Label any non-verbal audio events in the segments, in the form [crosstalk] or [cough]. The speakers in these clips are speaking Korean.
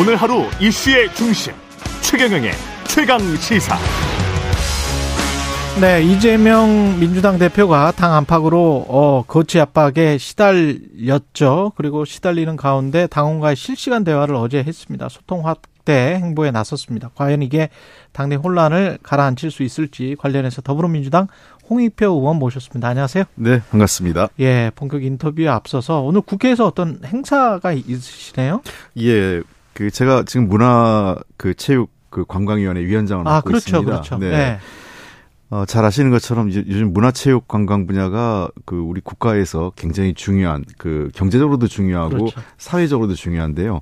오늘 하루 이슈의 중심 최경영의 최강 시사. 네, 이재명 민주당 대표가 당 안팎으로 어, 거치 압박에 시달렸죠. 그리고 시달리는 가운데 당원과의 실시간 대화를 어제 했습니다. 소통 확대 행보에 나섰습니다. 과연 이게 당내 혼란을 가라앉힐 수 있을지 관련해서 더불어민주당 홍익표 의원 모셨습니다. 안녕하세요. 네, 반갑습니다. 예, 본격 인터뷰에 앞서서 오늘 국회에서 어떤 행사가 있으시네요? 예, 그 제가 지금 문화 그 체육 그 관광위원회 위원장을 아, 맡고 그렇죠, 있습니다. 그렇죠. 네. 네. 어, 잘 아시는 것처럼 요즘 문화체육 관광 분야가 그 우리 국가에서 굉장히 중요한 그 경제적으로도 중요하고 그렇죠. 사회적으로도 중요한데요.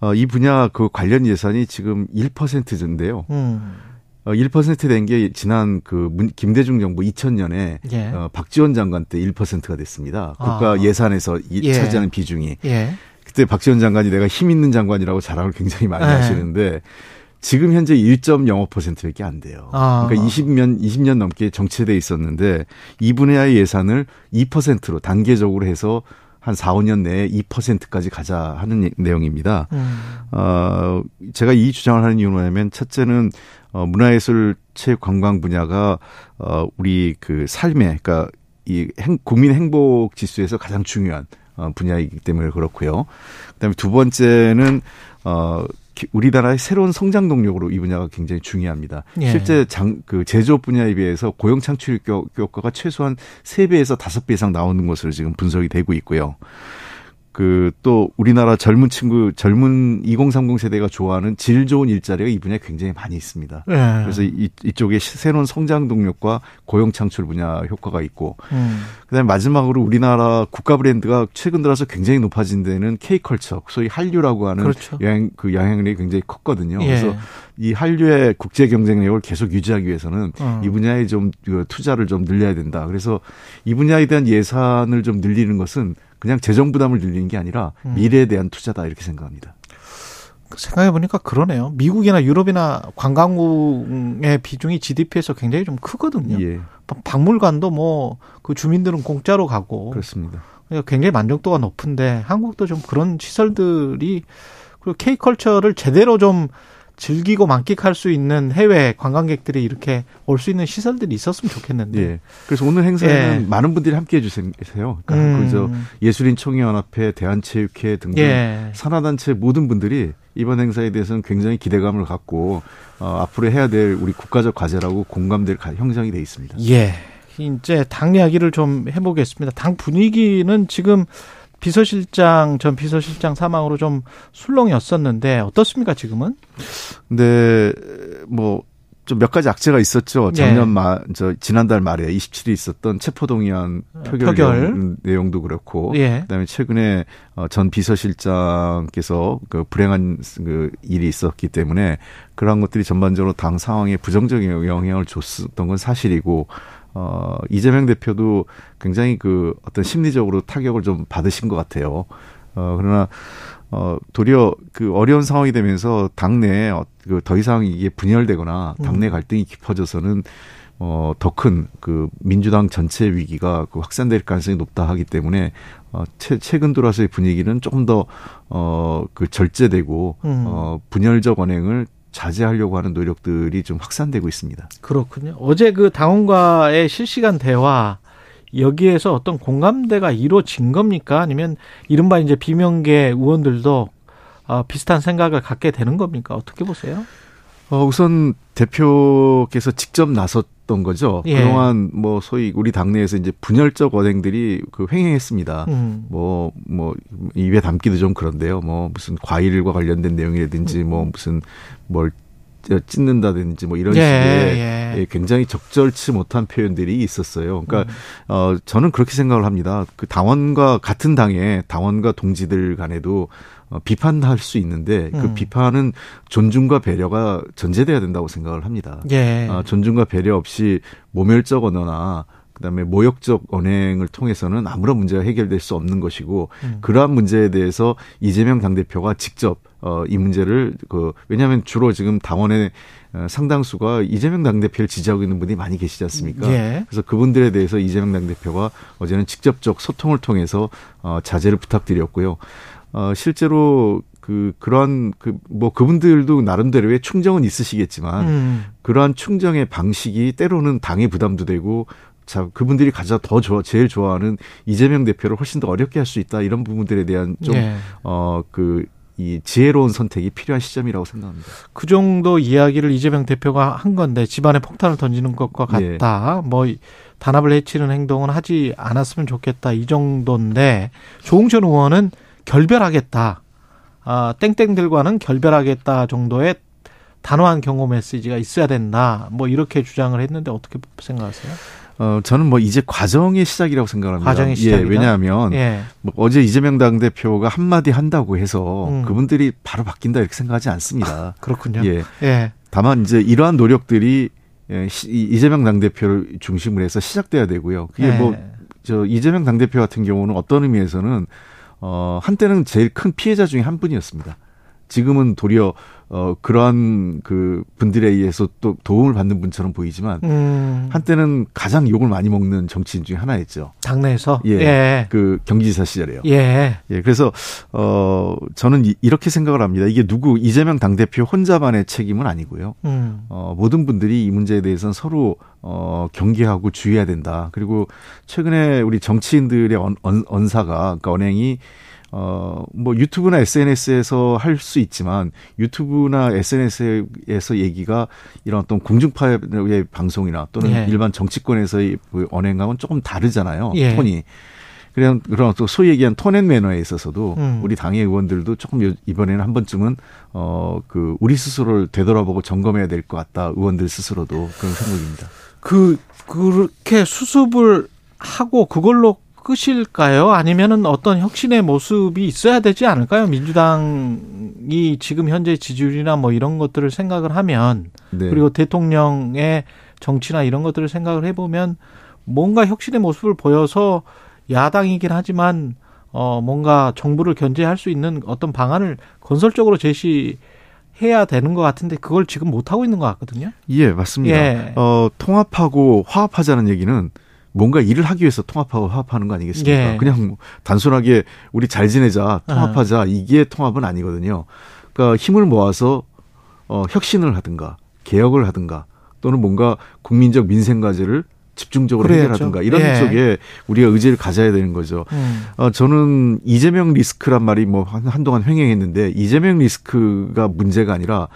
어, 이 분야 그 관련 예산이 지금 1%인데요. 음, 어, 1%된 게 지난 그 문, 김대중 정부 2000년에 예. 어, 박지원 장관 때 1%가 됐습니다. 국가 아. 예산에서 이, 예. 차지하는 비중이. 예. 그때 박지원 장관이 내가 힘 있는 장관이라고 자랑을 굉장히 많이 네. 하시는데 지금 현재 1.05%밖에 안 돼요. 아. 그러니까 20년 20년 넘게 정체돼 있었는데 이 분야의 예산을 2%로 단계적으로 해서 한 4, 5년 내에 2%까지 가자 하는 내용입니다. 음, 어, 제가 이 주장을 하는 이유는 뭐냐면 첫째는 어, 문화예술 체육 관광 분야가 어, 우리 그 삶에 그러니까 이 행, 국민 행복 지수에서 가장 중요한 어, 분야이기 때문에 그렇고요. 그다음에 두 번째는 어 기- 우리나라의 새로운 성장 동력으로 이 분야가 굉장히 중요합니다. 예. 실제 장, 그 제조업 분야에 비해서 고용 창출 효- 효과가 최소한 3배에서 5배 이상 나오는 것으로 지금 분석이 되고 있고요. 그 또 우리나라 젊은 친구 젊은 2030 세대가 좋아하는 질 좋은 일자리가 이 분야에 굉장히 많이 있습니다. 예. 그래서 이, 이쪽에 시- 새로운 성장 동력과 고용 창출 분야 효과가 있고 음, 그다음에 마지막으로 우리나라 국가 브랜드가 최근 들어서 굉장히 높아진 데는 K컬처, 소위 한류라고 하는 그렇죠. 영향 그 영향력이 굉장히 컸거든요. 예. 그래서 이 한류의 국제 경쟁력을 계속 유지하기 위해서는 어. 이 분야에 좀그 투자를 좀 늘려야 된다. 그래서 이 분야에 대한 예산을 좀 늘리는 것은 그냥 재정 부담을 늘리는 게 아니라 음. 미래에 대한 투자다 이렇게 생각합니다. 생각해 보니까 그러네요. 미국이나 유럽이나 관광의 비중이 GDP에서 굉장히 좀 크거든요. 예, 박물관도 뭐 그 주민들은 공짜로 가고 그렇습니다. 그러니까 굉장히 만족도가 높은데 한국도 좀 그런 시설들이 그리고 K컬처를 제대로 좀 즐기고 만끽할 수 있는 해외 관광객들이 이렇게 올 수 있는 시설들이 있었으면 좋겠는데. 예. 그래서 오늘 행사에는 예. 많은 분들이 함께 해주세요. 그러니까 음. 그저 예술인 총회연합회, 대한체육회 등등 예. 산하단체 모든 분들이 이번 행사에 대해서는 굉장히 기대감을 갖고 어, 앞으로 해야 될 우리 국가적 과제라고 공감될 가- 형성이 돼 있습니다. 예. 이제 당 이야기를 좀 해보겠습니다. 당 분위기는 지금 비서실장 전 비서실장 사망으로 좀 술렁이었었는데 어떻습니까 지금은? 근데 뭐좀 몇 가지 악재가 있었죠. 예. 작년 말, 저 지난달 말에 27일 있었던 체포동의안 표결, 표결. 내용- 내용도 그렇고, 예. 그다음에 최근에 어, 전 비서실장께서 그 불행한 그 일이 있었기 때문에 그러한 것들이 전반적으로 당 상황에 부정적인 영향을 줬었던 건 사실이고 어 이재명 대표도 굉장히 그 어떤 심리적으로 타격을 좀 받으신 것 같아요. 어 그러나 어 도리어 그 어려운 상황이 되면서 당내에 어, 그더 이상 이게 분열되거나 당내 갈등이 깊어져서는 어, 더 큰 그 민주당 전체 위기가 그 확산될 가능성이 높다 하기 때문에 어, 최, 최근 들어서의 분위기는 조금 더 어, 그 절제되고 음. 어, 분열적 언행을 자제하려고 하는 노력들이 좀 확산되고 있습니다. 그렇군요. 어제 그 당원과의 실시간 대화 여기에서 어떤 공감대가 이루어진 겁니까? 아니면 이른바 이제 비명계 의원들도 아, 비슷한 생각을 갖게 되는 겁니까? 어떻게 보세요? 어, 우선 대표께서 직접 나섰던 거죠. 예. 그동안 뭐 소위 우리 당내에서 이제 분열적 언행들이 그 횡행했습니다. 음. 뭐, 뭐, 입에 담기도 좀 그런데요. 뭐, 무슨 과일과 관련된 내용이라든지, 뭐, 무슨 뭘 찢는다든지, 뭐, 이런 예, 식의 예. 예, 굉장히 적절치 못한 표현들이 있었어요. 그러니까, 음. 어, 저는 그렇게 생각을 합니다. 그 당원과, 같은 당의 당원과 동지들 간에도 어, 비판할 수 있는데, 그 음. 비판은 존중과 배려가 전제돼야 된다고 생각을 합니다. 예. 아, 존중과 배려 없이 모멸적 언어나 그다음에 모욕적 언행을 통해서는 아무런 문제가 해결될 수 없는 것이고 음. 그러한 문제에 대해서 이재명 당대표가 직접 어, 이 문제를 그 왜냐하면 주로 지금 당원의 어, 상당수가 이재명 당대표를 지지하고 있는 분이 많이 계시지 않습니까? 예. 그래서 그분들에 대해서 이재명 당대표가 어제는 직접적 소통을 통해서 어, 자제를 부탁드렸고요. 어, 실제로 그 그러한 그뭐 그분들도 나름대로의 충정은 있으시겠지만 음. 그러한 충정의 방식이 때로는 당의 부담도 되고 자 그분들이 가장 더 좋아 제일 좋아하는 이재명 대표를 훨씬 더 어렵게 할 수 있다 이런 부분들에 대한 좀 예. 어그이 지혜로운 선택이 필요한 시점이라고 생각합니다. 그 정도 이야기를 이재명 대표가 한 건데 집안에 폭탄을 던지는 것과 예. 같다. 뭐 단합을 해치는 행동은 하지 않았으면 좋겠다. 이 정도인데 조홍천 의원은 결별하겠다. 아, 땡땡들과는 결별하겠다 정도의 단호한 경고 메시지가 있어야 된다. 뭐 이렇게 주장을 했는데 어떻게 생각하세요? 어 저는 뭐 이제 과정의 시작이라고 생각합니다. 과정의 예, 시작이다? 왜냐하면 예. 뭐 어제 이재명 당 대표가 한 마디 한다고 해서 음. 그분들이 바로 바뀐다 이렇게 생각하지 않습니다. 그렇군요. 예. 예. 다만 이제 이러한 노력들이 예, 이- 이재명 당 대표를 중심으로 해서 시작돼야 되고요. 그게 예. 뭐저 이재명 당 대표 같은 경우는 어떤 의미에서는 어 한때는 제일 큰 피해자 중에 한 분이었습니다. 지금은 도리어 어 그러한 그 분들에 의해서 또 도움을 받는 분처럼 보이지만 음, 한때는 가장 욕을 많이 먹는 정치인 중에 하나였죠. 당내에서 예. 예. 그 경기지사 시절에요. 예. 예, 그래서 어 저는 이, 이렇게 생각을 합니다. 이게 누구 이재명 당 대표 혼자만의 책임은 아니고요. 음. 어 모든 분들이 이 문제에 대해서는 서로 어 경계하고 주의해야 된다. 그리고 최근에 우리 정치인들의 언, 언, 언사가 그러니까 언행이 어 뭐 유튜브나 SNS에서 할 수 있지만 유튜브나 SNS에서 얘기가 이런 어떤 공중파의 방송이나 또는 예. 일반 정치권에서의 그 언행하고는 조금 다르잖아요. 예. 톤이. 그런 그런 또 소위 얘기한 톤앤 매너에 있어서도 음. 우리 당의 의원들도 조금 요- 이번에는 한 번쯤은 어 그 우리 스스로를 되돌아보고 점검해야 될 것 같다 의원들 스스로도 그런 생각입니다. 그 그렇게 수습을 하고 그걸로 끝일까요? 아니면은 어떤 혁신의 모습이 있어야 되지 않을까요? 민주당이 지금 현재 지지율이나 뭐 이런 것들을 생각을 하면 네. 그리고 대통령의 정치나 이런 것들을 생각을 해보면 뭔가 혁신의 모습을 보여서 야당이긴 하지만 어 뭔가 정부를 견제할 수 있는 어떤 방안을 건설적으로 제시 해야 되는 것 같은데 그걸 지금 못 하고 있는 것 같거든요. 예 맞습니다. 예. 어 통합하고 화합하자는 얘기는 뭔가 일을 하기 위해서 통합하고 화합하는 거 아니겠습니까? 예. 그냥 뭐 단순하게 우리 잘 지내자 통합하자 이게 통합은 아니거든요. 그러니까 힘을 모아서 어 혁신을 하든가 개혁을 하든가 또는 뭔가 국민적 민생 과제를 집중적으로. 해결하든가 이런 예. 쪽에 우리가 의지를 가져야 되는 거죠. 음. 어, 저는 이재명 리스크란 말이 뭐 한, 한동안 횡행했는데 이재명 리스크가 문제가 아니라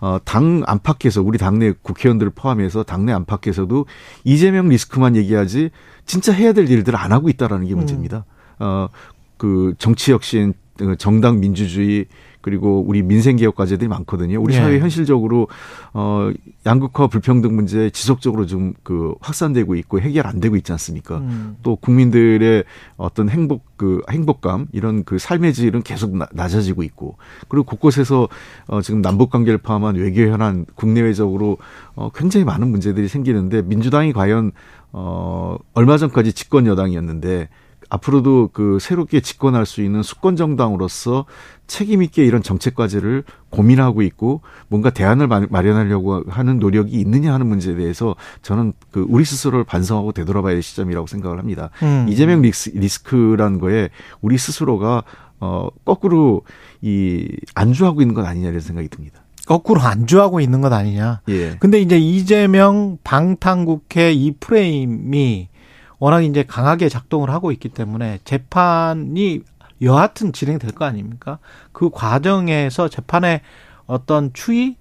어, 당 안팎에서 우리 당내 국회의원들을 포함해서 당내 안팎에서도 이재명 리스크만 얘기하지 진짜 해야 될 일들을 안 하고 있다라는 게 문제입니다. 어, 그 정치 혁신, 어, 정당 민주주의 그리고 우리 민생 개혁 과제들이 많거든요. 우리 예. 사회 현실적으로 어 양극화 불평등 문제 지속적으로 좀 그 확산되고 있고 해결 안 되고 있지 않습니까? 음. 또 국민들의 어떤 행복 그 행복감 이런 그 삶의 질은 계속 나- 낮아지고 있고 그리고 곳곳에서 어 지금 남북 관계를 포함한 외교 현안 국내외적으로 어 굉장히 많은 문제들이 생기는데 민주당이 과연 어 얼마 전까지 집권 여당이었는데 앞으로도 그 새롭게 집권할 수 있는 수권 정당으로서 책임 있게 이런 정책 과제를 고민하고 있고 뭔가 대안을 마- 마련하려고 하는 노력이 있느냐 하는 문제에 대해서 저는 그 우리 스스로를 반성하고 되돌아봐야 할 시점이라고 생각을 합니다. 음. 이재명 리스, 리스크라는 거에 우리 스스로가 어 거꾸로 이 안주하고 있는 건 아니냐 이런 생각이 듭니다. 거꾸로 안주하고 있는 것 아니냐. 예. 근데 이제 이재명 방탄 국회 이 프레임이 워낙 이제 강하게 작동을 하고 있기 때문에 재판이 여하튼 진행될 거 아닙니까? 그 과정에서 재판의 어떤 추이,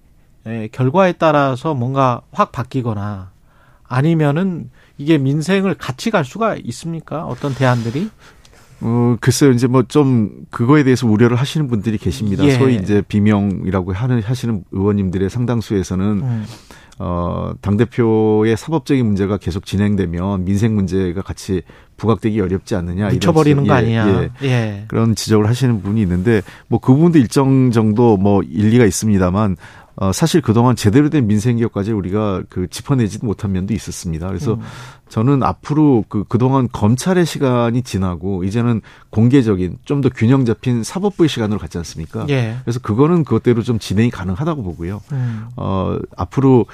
에, 결과에 따라서 뭔가 확 바뀌거나 아니면은 이게 민생을 같이 갈 수가 있습니까? 어떤 대안들이? 어, 글쎄요, 이제 뭐 좀 그거에 대해서 우려를 하시는 분들이 계십니다. 예. 소위 이제 비명이라고 하는, 하시는 의원님들의 상당수에서는 음. 어, 당대표의 사법적인 문제가 계속 진행되면 민생 문제가 같이 부각되기 어렵지 않느냐. 묻혀버리는 거 예, 아니냐. 예. 예. 그런 지적을 하시는 분이 있는데 뭐 그 부분도 일정 정도 뭐 일리가 있습니다만 어 사실 그동안 제대로 된 민생 개혁까지 우리가 그 짚어내지 못한 면도 있었습니다. 그래서 음. 저는 앞으로 그 그동안 검찰의 시간이 지나고 이제는 공개적인 좀 더 균형 잡힌 사법부의 시간으로 갔지 않습니까? 예. 그래서 그거는 그것대로 좀 진행이 가능하다고 보고요. 음. 어, 앞으로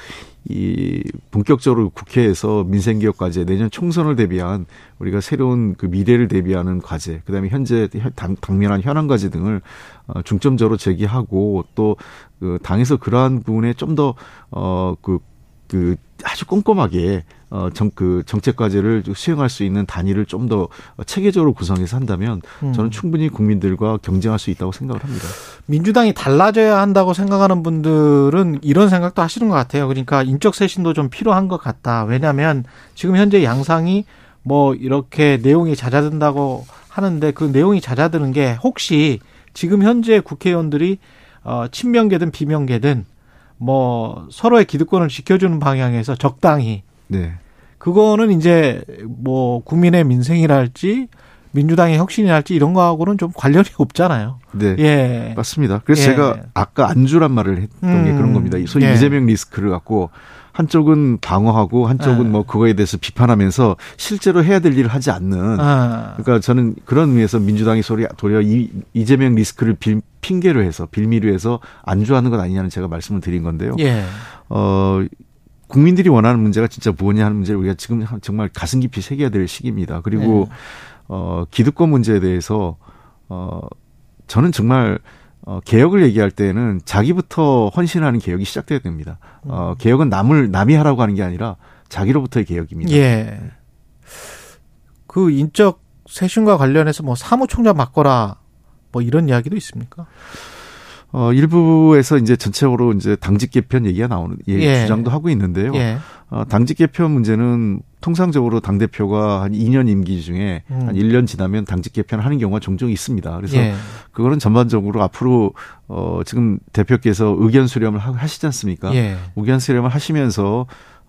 이 본격적으로 국회에서 민생개혁 과제 내년 총선을 대비한 우리가 새로운 그 미래를 대비하는 과제 그다음에 현재 당, 당면한 현안 과제 등을 어, 중점적으로 제기하고 또 그 당에서 그러한 부분에 좀 더어그그 아주 꼼꼼하게 어, 정, 그 정책 과제를 수행할 수 있는 단위를 좀 더 체계적으로 구성해서 한다면 음. 저는 충분히 국민들과 경쟁할 수 있다고 생각을 합니다. 민주당이 달라져야 한다고 생각하는 분들은 이런 생각도 하시는 것 같아요. 그러니까 인적 쇄신도 좀 필요한 것 같다. 왜냐하면 지금 현재 양상이 뭐 이렇게 내용이 잦아든다고 하는데 그 내용이 잦아드는 게 혹시 지금 현재 국회의원들이 어, 친명계든 비명계든 뭐 서로의 기득권을 지켜주는 방향에서 적당히 네. 그거는 이제 뭐 국민의 민생이랄지 민주당의 혁신이랄지 이런 거하고는 좀 관련이 없잖아요. 네. 예. 맞습니다. 그래서 예. 제가 아까 안주란 말을 했던 음. 게 그런 겁니다. 소위 예. 이재명 리스크를 갖고 한쪽은 방어하고 한쪽은 예. 뭐 그거에 대해서 비판하면서 실제로 해야 될 일을 하지 않는. 아. 그러니까 저는 그런 의미에서 민주당이 소리 도리어 이, 이재명 리스크를 빌, 핑계로 해서 빌미로 해서 안주하는 것 아니냐는 제가 말씀을 드린 건데요. 예. 어 국민들이 원하는 문제가 진짜 무엇냐 하는 문제를 우리가 지금 정말 가슴 깊이 새겨야 될 시기입니다. 그리고 네. 어 기득권 문제에 대해서 어 저는 정말 어, 개혁을 얘기할 때는 자기부터 헌신하는 개혁이 시작돼야 됩니다. 어, 음. 개혁은 남을, 남이 하라고 하는 게 아니라 자기로부터의 개혁입니다. 예. 그 인적 쇄신과 관련해서 뭐 사무총장 바꿔라 뭐 이런 이야기도 있습니까? 어, 일부에서 이제 전체적으로 이제 당직 개편 얘기가 나오는, 예, 예. 주장도 하고 있는데요. 예. 어, 당직 개편 문제는 통상적으로 당 대표가 한 2년 임기 중에 음. 한 1년 지나면 당직 개편을 하는 경우가 종종 있습니다. 그래서 예. 그거는 전반적으로 앞으로 어, 지금 대표께서 의견 수렴을 하시지 않습니까? 예. 의견 수렴을 하시면서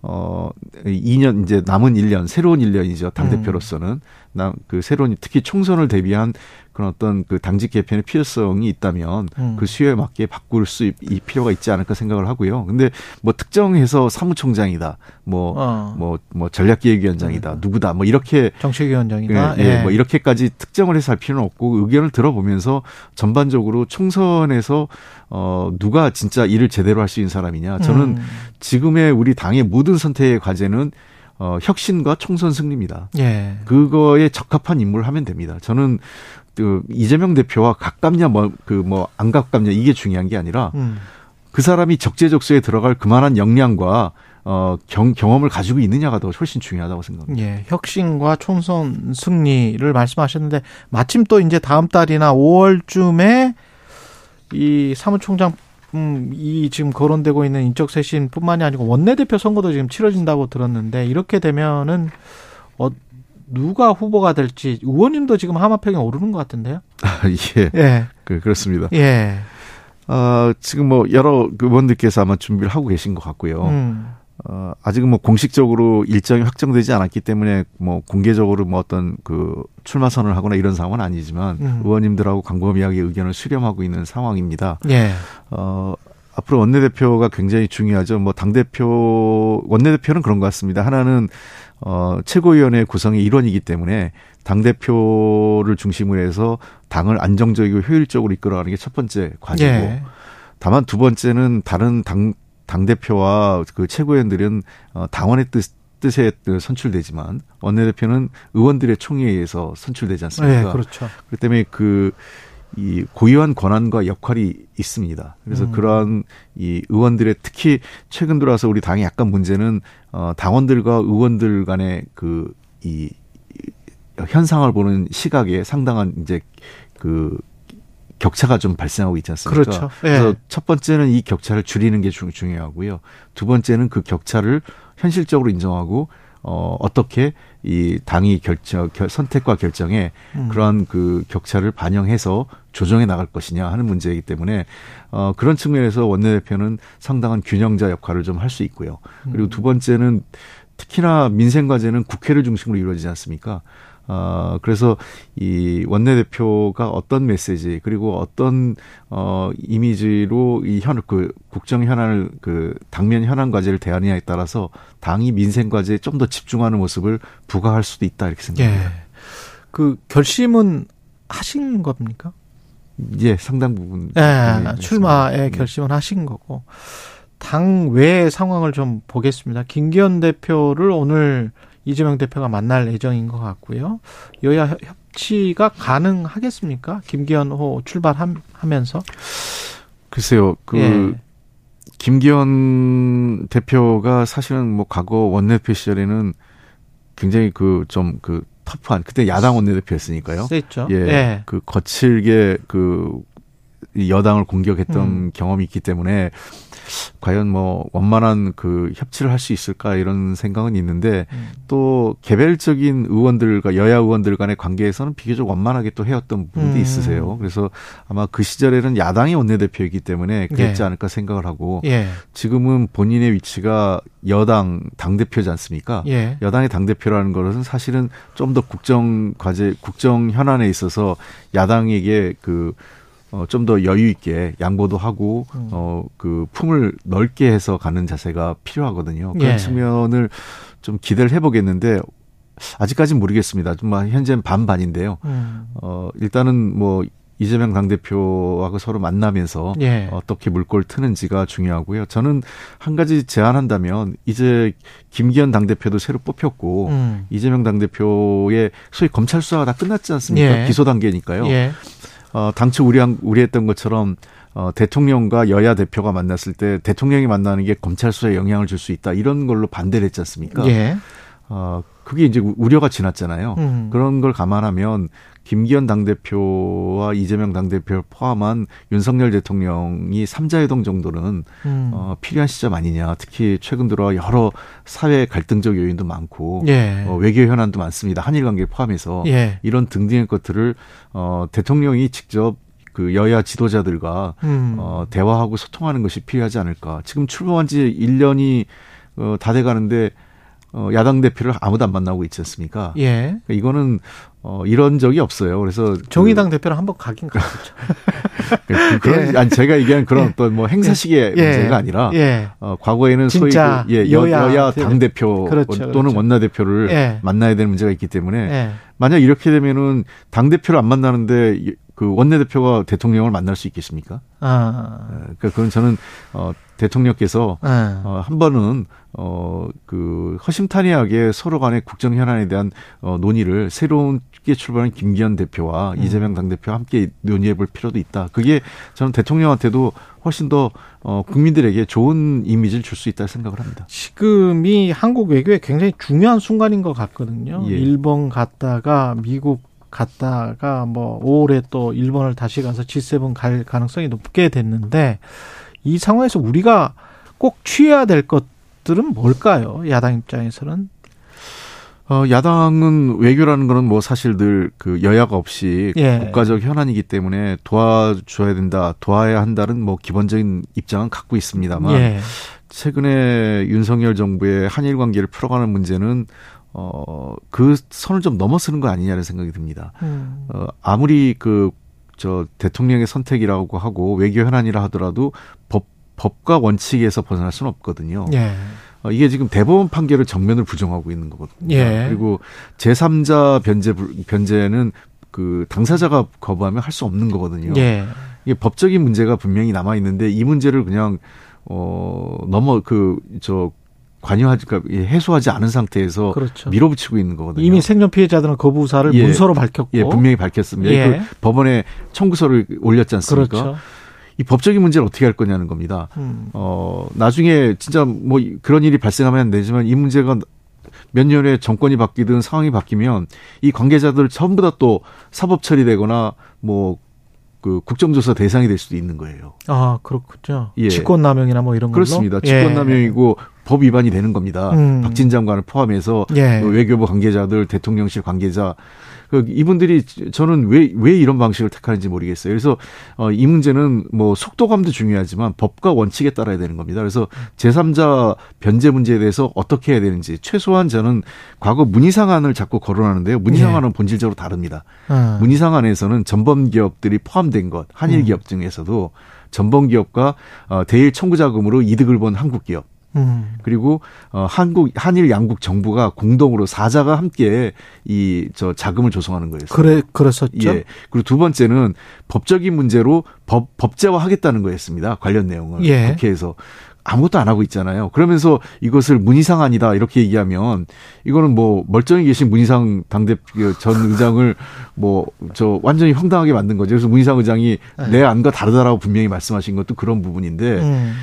어 2년 이제 남은 1년 새로운 1년이죠 당 대표로서는 음. 나그 새로운 특히 총선을 대비한 그런 어떤 그 당직 개편의 필요성이 있다면 음. 그 수요에 맞게 바꿀 수 이 필요가 있지 않을까 생각을 하고요. 근데 뭐 특정해서 사무총장이다, 뭐뭐 어. 뭐, 뭐 전략기획위원장이다, 음. 누구다, 뭐 이렇게 정책위원장이다, 예, 예, 예. 뭐 이렇게까지 특정을 해서 할 필요는 없고 의견을 들어보면서 전반적으로 총선에서 어 누가 진짜 일을 제대로 할 수 있는 사람이냐. 저는 음. 지금의 우리 당의 모든 선택의 과제는 어, 혁신과 총선 승리입니다. 예. 그거에 적합한 임무를 하면 됩니다. 저는 그 이재명 대표와 가깝냐 뭐 그 뭐 안 가깝냐 이게 중요한 게 아니라 음. 그 사람이 적재적소에 들어갈 그만한 역량과 어, 경, 경험을 가지고 있느냐가 더 훨씬 중요하다고 생각합니다. 예, 혁신과 총선 승리를 말씀하셨는데 마침 또 이제 다음 달이나 5월쯤에 이 사무총장 음, 이 지금 거론되고 있는 인적 쇄신뿐만이 아니고 원내대표 선거도 지금 치러진다고 들었는데 이렇게 되면은 어 누가 후보가 될지 의원님도 지금 하마평에 오르는 것 같은데요. 아, 예. 예. 그, 그렇습니다. 예. 어, 지금 뭐 여러 의원들께서 아마 준비를 하고 계신 것 같고요. 음. 어, 아직은 뭐 공식적으로 일정이 확정되지 않았기 때문에 뭐 공개적으로 뭐 어떤 그 출마 선언을 하거나 이런 상황은 아니지만 음. 의원님들하고 광범위하게 의견을 수렴하고 있는 상황입니다. 예. 어, 앞으로 원내대표가 굉장히 중요하죠. 뭐 당대표, 원내대표는 그런 것 같습니다. 하나는 어, 최고위원회 구성의 일원이기 때문에 당대표를 중심으로 해서 당을 안정적이고 효율적으로 이끌어가는 게 첫 번째 과제고 예. 다만 두 번째는 다른 당, 당대표와 그 최고위원들은 어, 당원의 뜻, 뜻에 선출되지만 원내대표는 의원들의 총회에 의해서 선출되지 않습니까? 네, 그렇죠. 그렇기 때문에 그, 이 고유한 권한과 역할이 있습니다. 그래서 음. 그러한 이 의원들의 특히 최근 들어와서 우리 당의 약간 문제는 어 당원들과 의원들 간의 그이 현상을 보는 시각에 상당한 이제 그 격차가 좀 발생하고 있지 않습니까? 그렇죠. 예. 그래서 첫 번째는 이 격차를 줄이는 게 중요하고요. 두 번째는 그 격차를 현실적으로 인정하고 어 어떻게 이 당이 결정 결, 선택과 결정에 음. 그러한 그 격차를 반영해서 조정해 나갈 것이냐 하는 문제이기 때문에 어 그런 측면에서 원내대표는 상당한 균형자 역할을 좀 할 수 있고요. 그리고 두 번째는 특히나 민생 과제는 국회를 중심으로 이루어지지 않습니까? 어, 그래서 이 원내대표가 어떤 메시지 그리고 어떤 어 이미지로 이 현 그 국정 현안을 그 당면 현안 과제를 대하느냐에 따라서 당이 민생 과제에 좀 더 집중하는 모습을 부과할 수도 있다 이렇게 생각합니다. 예. 그 결심은 하신 겁니까? 예, 상당 부분. 예, 출마의 네. 결심은 하신 거고. 당 외의 상황을 좀 보겠습니다. 김기현 대표를 오늘 이재명 대표가 만날 예정인 것 같고요. 여야 협치가 가능하겠습니까? 김기현 호 출발하면서? 글쎄요, 그, 예. 김기현 대표가 사실은 뭐 과거 원내대표 시절에는 굉장히 그 좀그 그 터프한 그때 야당 원내대표였으니까요. 셌죠. 예, 예. 그 거칠게 그 여당을 공격했던 음. 경험이 있기 때문에 과연 뭐 원만한 그 협치를 할 수 있을까 이런 생각은 있는데 음. 또 개별적인 의원들과 여야 의원들 간의 관계에서는 비교적 원만하게 또 해왔던 부분도 음. 있으세요. 그래서 아마 그 시절에는 야당이 원내대표이기 때문에 그랬지 예. 않을까 생각을 하고 예. 지금은 본인의 위치가 여당 당 대표지 않습니까? 예. 여당의 당 대표라는 것은 사실은 좀 더 국정 과제, 국정 현안에 있어서 야당에게 그 어, 좀 더 여유 있게 양보도 하고 음. 어, 그 품을 넓게 해서 가는 자세가 필요하거든요. 그런 예. 측면을 좀 기대를 해보겠는데 아직까지는 모르겠습니다. 좀 현재는 반반인데요. 음. 어, 일단은 뭐 이재명 당대표하고 서로 만나면서 예. 어떻게 물꼬를 트는지가 중요하고요. 저는 한 가지 제안한다면 이제 김기현 당대표도 새로 뽑혔고 음. 이재명 당대표의 소위 검찰 수사가 다 끝났지 않습니까? 예. 기소 단계니까요. 예. 어, 당초 우리한, 우리했던 것처럼 어, 대통령과 여야 대표가 만났을 때 대통령이 만나는 게 검찰 수사에 영향을 줄 수 있다 이런 걸로 반대를 했지 않습니까? 예. 어, 그게 이제 우려가 지났잖아요. 음. 그런 걸 감안하면 김기현 당대표와 이재명 당대표를 포함한 윤석열 대통령이 삼자회동 정도는 음. 어, 필요한 시점 아니냐. 특히 최근 들어 여러 사회 갈등적 요인도 많고 예. 어, 외교 현안도 많습니다. 한일 관계 포함해서 예. 이런 등등의 것들을 어, 대통령이 직접 그 여야 지도자들과 음. 어, 대화하고 소통하는 것이 필요하지 않을까. 지금 출범한 지 1년이 어, 다 돼 가는데 어, 야당 대표를 아무도 안 만나고 있지 않습니까? 예. 그러니까 이거는 어, 이런 적이 없어요. 그래서 정의당 그, 대표랑 한번 가긴 갔었죠. [laughs] 그, 그런 예. 아니 제가 얘기한 그런 예. 어떤 뭐 행사식의 예. 문제가 아니라 예. 어, 과거에는 소위 그, 예, 여야, 여야 당 대표 그렇죠, 또는 그렇죠. 원내 대표를 예. 만나야 되는 문제가 있기 때문에 예. 만약 이렇게 되면은 당 대표를 안 만나는데 그 원내 대표가 대통령을 만날 수 있겠습니까? 아. 그러니까 그건 저는 어 대통령께서 네. 어, 한 번은 어, 그 허심탄회하게 서로 간의 국정 현안에 대한 어, 논의를 새로운게 출발한 김기현 대표와 음. 이재명 당대표와 함께 논의해 볼 필요도 있다. 그게 저는 대통령한테도 훨씬 더 어, 국민들에게 좋은 이미지를 줄 수 있다 생각을 합니다. 지금이 한국 외교에 굉장히 중요한 순간인 것 같거든요. 예. 일본 갔다가 미국 갔다가 뭐 5월에 또 일본을 다시 가서 G7 갈 가능성이 높게 됐는데 이 상황에서 우리가 꼭 취해야 될 것들은 뭘까요? 야당 입장에서는 어, 야당은 외교라는 거는 뭐 사실 늘 그 여야가 없이 예. 국가적 현안이기 때문에 도와줘야 된다, 도와야 한다는 뭐 기본적인 입장은 갖고 있습니다만 예. 최근에 윤석열 정부의 한일 관계를 풀어가는 문제는 어, 그 선을 좀 넘어서는 거 아니냐는 생각이 듭니다. 음. 어, 아무리 그 저 대통령의 선택이라고 하고 외교 현안이라 하더라도 법 법과 원칙에서 벗어날 수는 없거든요. 예. 어, 이게 지금 대법원 판결을 정면을 부정하고 있는 거거든요. 예. 그리고 제3자 변제 변제는 그 당사자가 거부하면 할 수 없는 거거든요. 예. 이게 법적인 문제가 분명히 남아 있는데 이 문제를 그냥 어 넘어 그 저 관여하지 그러니까 해소하지 않은 상태에서 그렇죠. 밀어붙이고 있는 거거든요. 이미 생존 피해자들은 거부 의사를 예. 문서로 밝혔고 예, 분명히 밝혔습니다. 예. 그 법원에 청구서를 올렸지 않습니까? 그렇죠. 이 법적인 문제를 어떻게 할 거냐는 겁니다. 음. 어, 나중에 진짜 뭐 그런 일이 발생하면 안 되지만 이 문제가 몇 년에 정권이 바뀌든 상황이 바뀌면 이 관계자들 전부 다 또 사법 처리되거나 뭐 그 국정조사 대상이 될 수도 있는 거예요. 아 그렇군요. 예. 직권남용이나 뭐 이런 걸로 그렇습니다. 직권남용이고 예. 법 위반이 되는 겁니다. 음. 박진 장관을 포함해서 예. 뭐 외교부 관계자들, 대통령실 관계자 그 이분들이 저는 왜 왜 이런 방식을 택하는지 모르겠어요. 그래서 어, 이 문제는 뭐 속도감도 중요하지만 법과 원칙에 따라야 되는 겁니다. 그래서 제3자 변제 문제에 대해서 어떻게 해야 되는지 최소한 저는 과거 문희상안을 자꾸 거론하는데요. 문희상안은 예. 본질적으로 다릅니다. 음. 문희상안에서는 전범 기업들이 포함된 것 한일 기업 음. 중에서도 전범 기업과 어, 대일 청구 자금으로 이득을 본 한국 기업 음. 그리고 어 한국 한일 양국 정부가 공동으로 사자가 함께 이 저 자금을 조성하는 거예요. 그래 그랬었죠. 예. 그리고 두 번째는 법적인 문제로 법 법제화하겠다는 거였습니다. 관련 내용을 예. 국회에서 아무것도 안 하고 있잖아요. 그러면서 이것을 문희상 아니다 이렇게 얘기하면 이거는 뭐 멀쩡히 계신 문희상 당대표 전 의장을 뭐 저 완전히 황당하게 만든 거죠. 그래서 문희상 의장이 네. 내 안과 다르다라고 분명히 말씀하신 것도 그런 부분인데 음.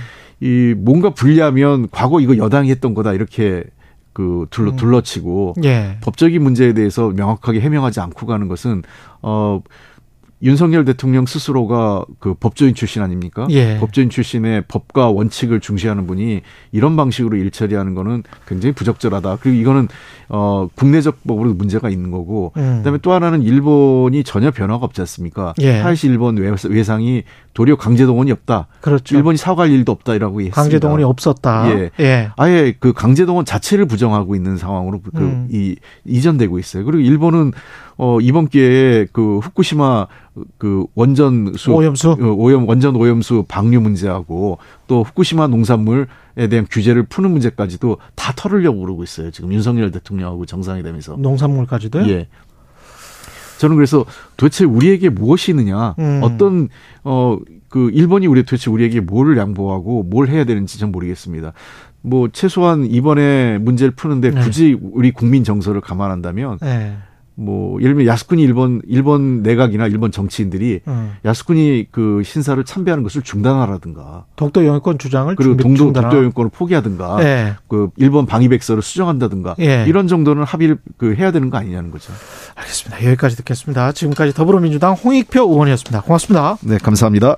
이 뭔가 불리하면 과거 이거 여당이 했던 거다 이렇게 그 둘러 음. 둘러치고 예. 법적인 문제에 대해서 명확하게 해명하지 않고 가는 것은 어 윤석열 대통령 스스로가 그 법조인 출신 아닙니까? 예. 법조인 출신의 법과 원칙을 중시하는 분이 이런 방식으로 일 처리하는 거는 굉장히 부적절하다. 그리고 이거는 어 국내적 법으로 문제가 있는 거고 음. 그다음에 또 하나는 일본이 전혀 변화가 없지 않습니까? 예. 하이시 일본 외- 외상이 도리어 강제동원이 없다. 그렇죠. 일본이 사과할 일도 없다라고 했습니다. 강제동원이 없었다. 예. 예. 아예 그 강제동원 자체를 부정하고 있는 상황으로 그 음. 이 이전되고 있어요. 그리고 일본은 어 이번 기회에 그 후쿠시마 그 원전수 오염수? 어, 오염 원전 오염수 방류 문제하고 또 후쿠시마 농산물에 대한 규제를 푸는 문제까지도 다 털으려고 그러고 있어요. 지금 윤석열 대통령하고 정상이 되면서. 농산물까지도요? 예. 저는 그래서 도대체 우리에게 무엇이 있느냐, 음. 어떤 어 그 일본이 우리 도대체 우리에게 뭘 양보하고 뭘 해야 되는지 전 모르겠습니다. 뭐 최소한 이번에 문제를 푸는데 네. 굳이 우리 국민 정서를 감안한다면 예. 뭐 예를 들면 야스쿠니 일본 일본 내각이나 일본 정치인들이 음. 야스쿠니 그 신사를 참배하는 것을 중단하라든가 독도 영유권 주장을 그리고 동도 중단하- 독도 영권을 포기하든가 예. 그 일본 방위백서를 수정한다든가 예. 이런 정도는 합의를 그 해야 되는 거 아니냐는 거죠. 알겠습니다. 여기까지 듣겠습니다. 지금까지 더불어민주당 홍익표 의원이었습니다. 고맙습니다. 네, 감사합니다.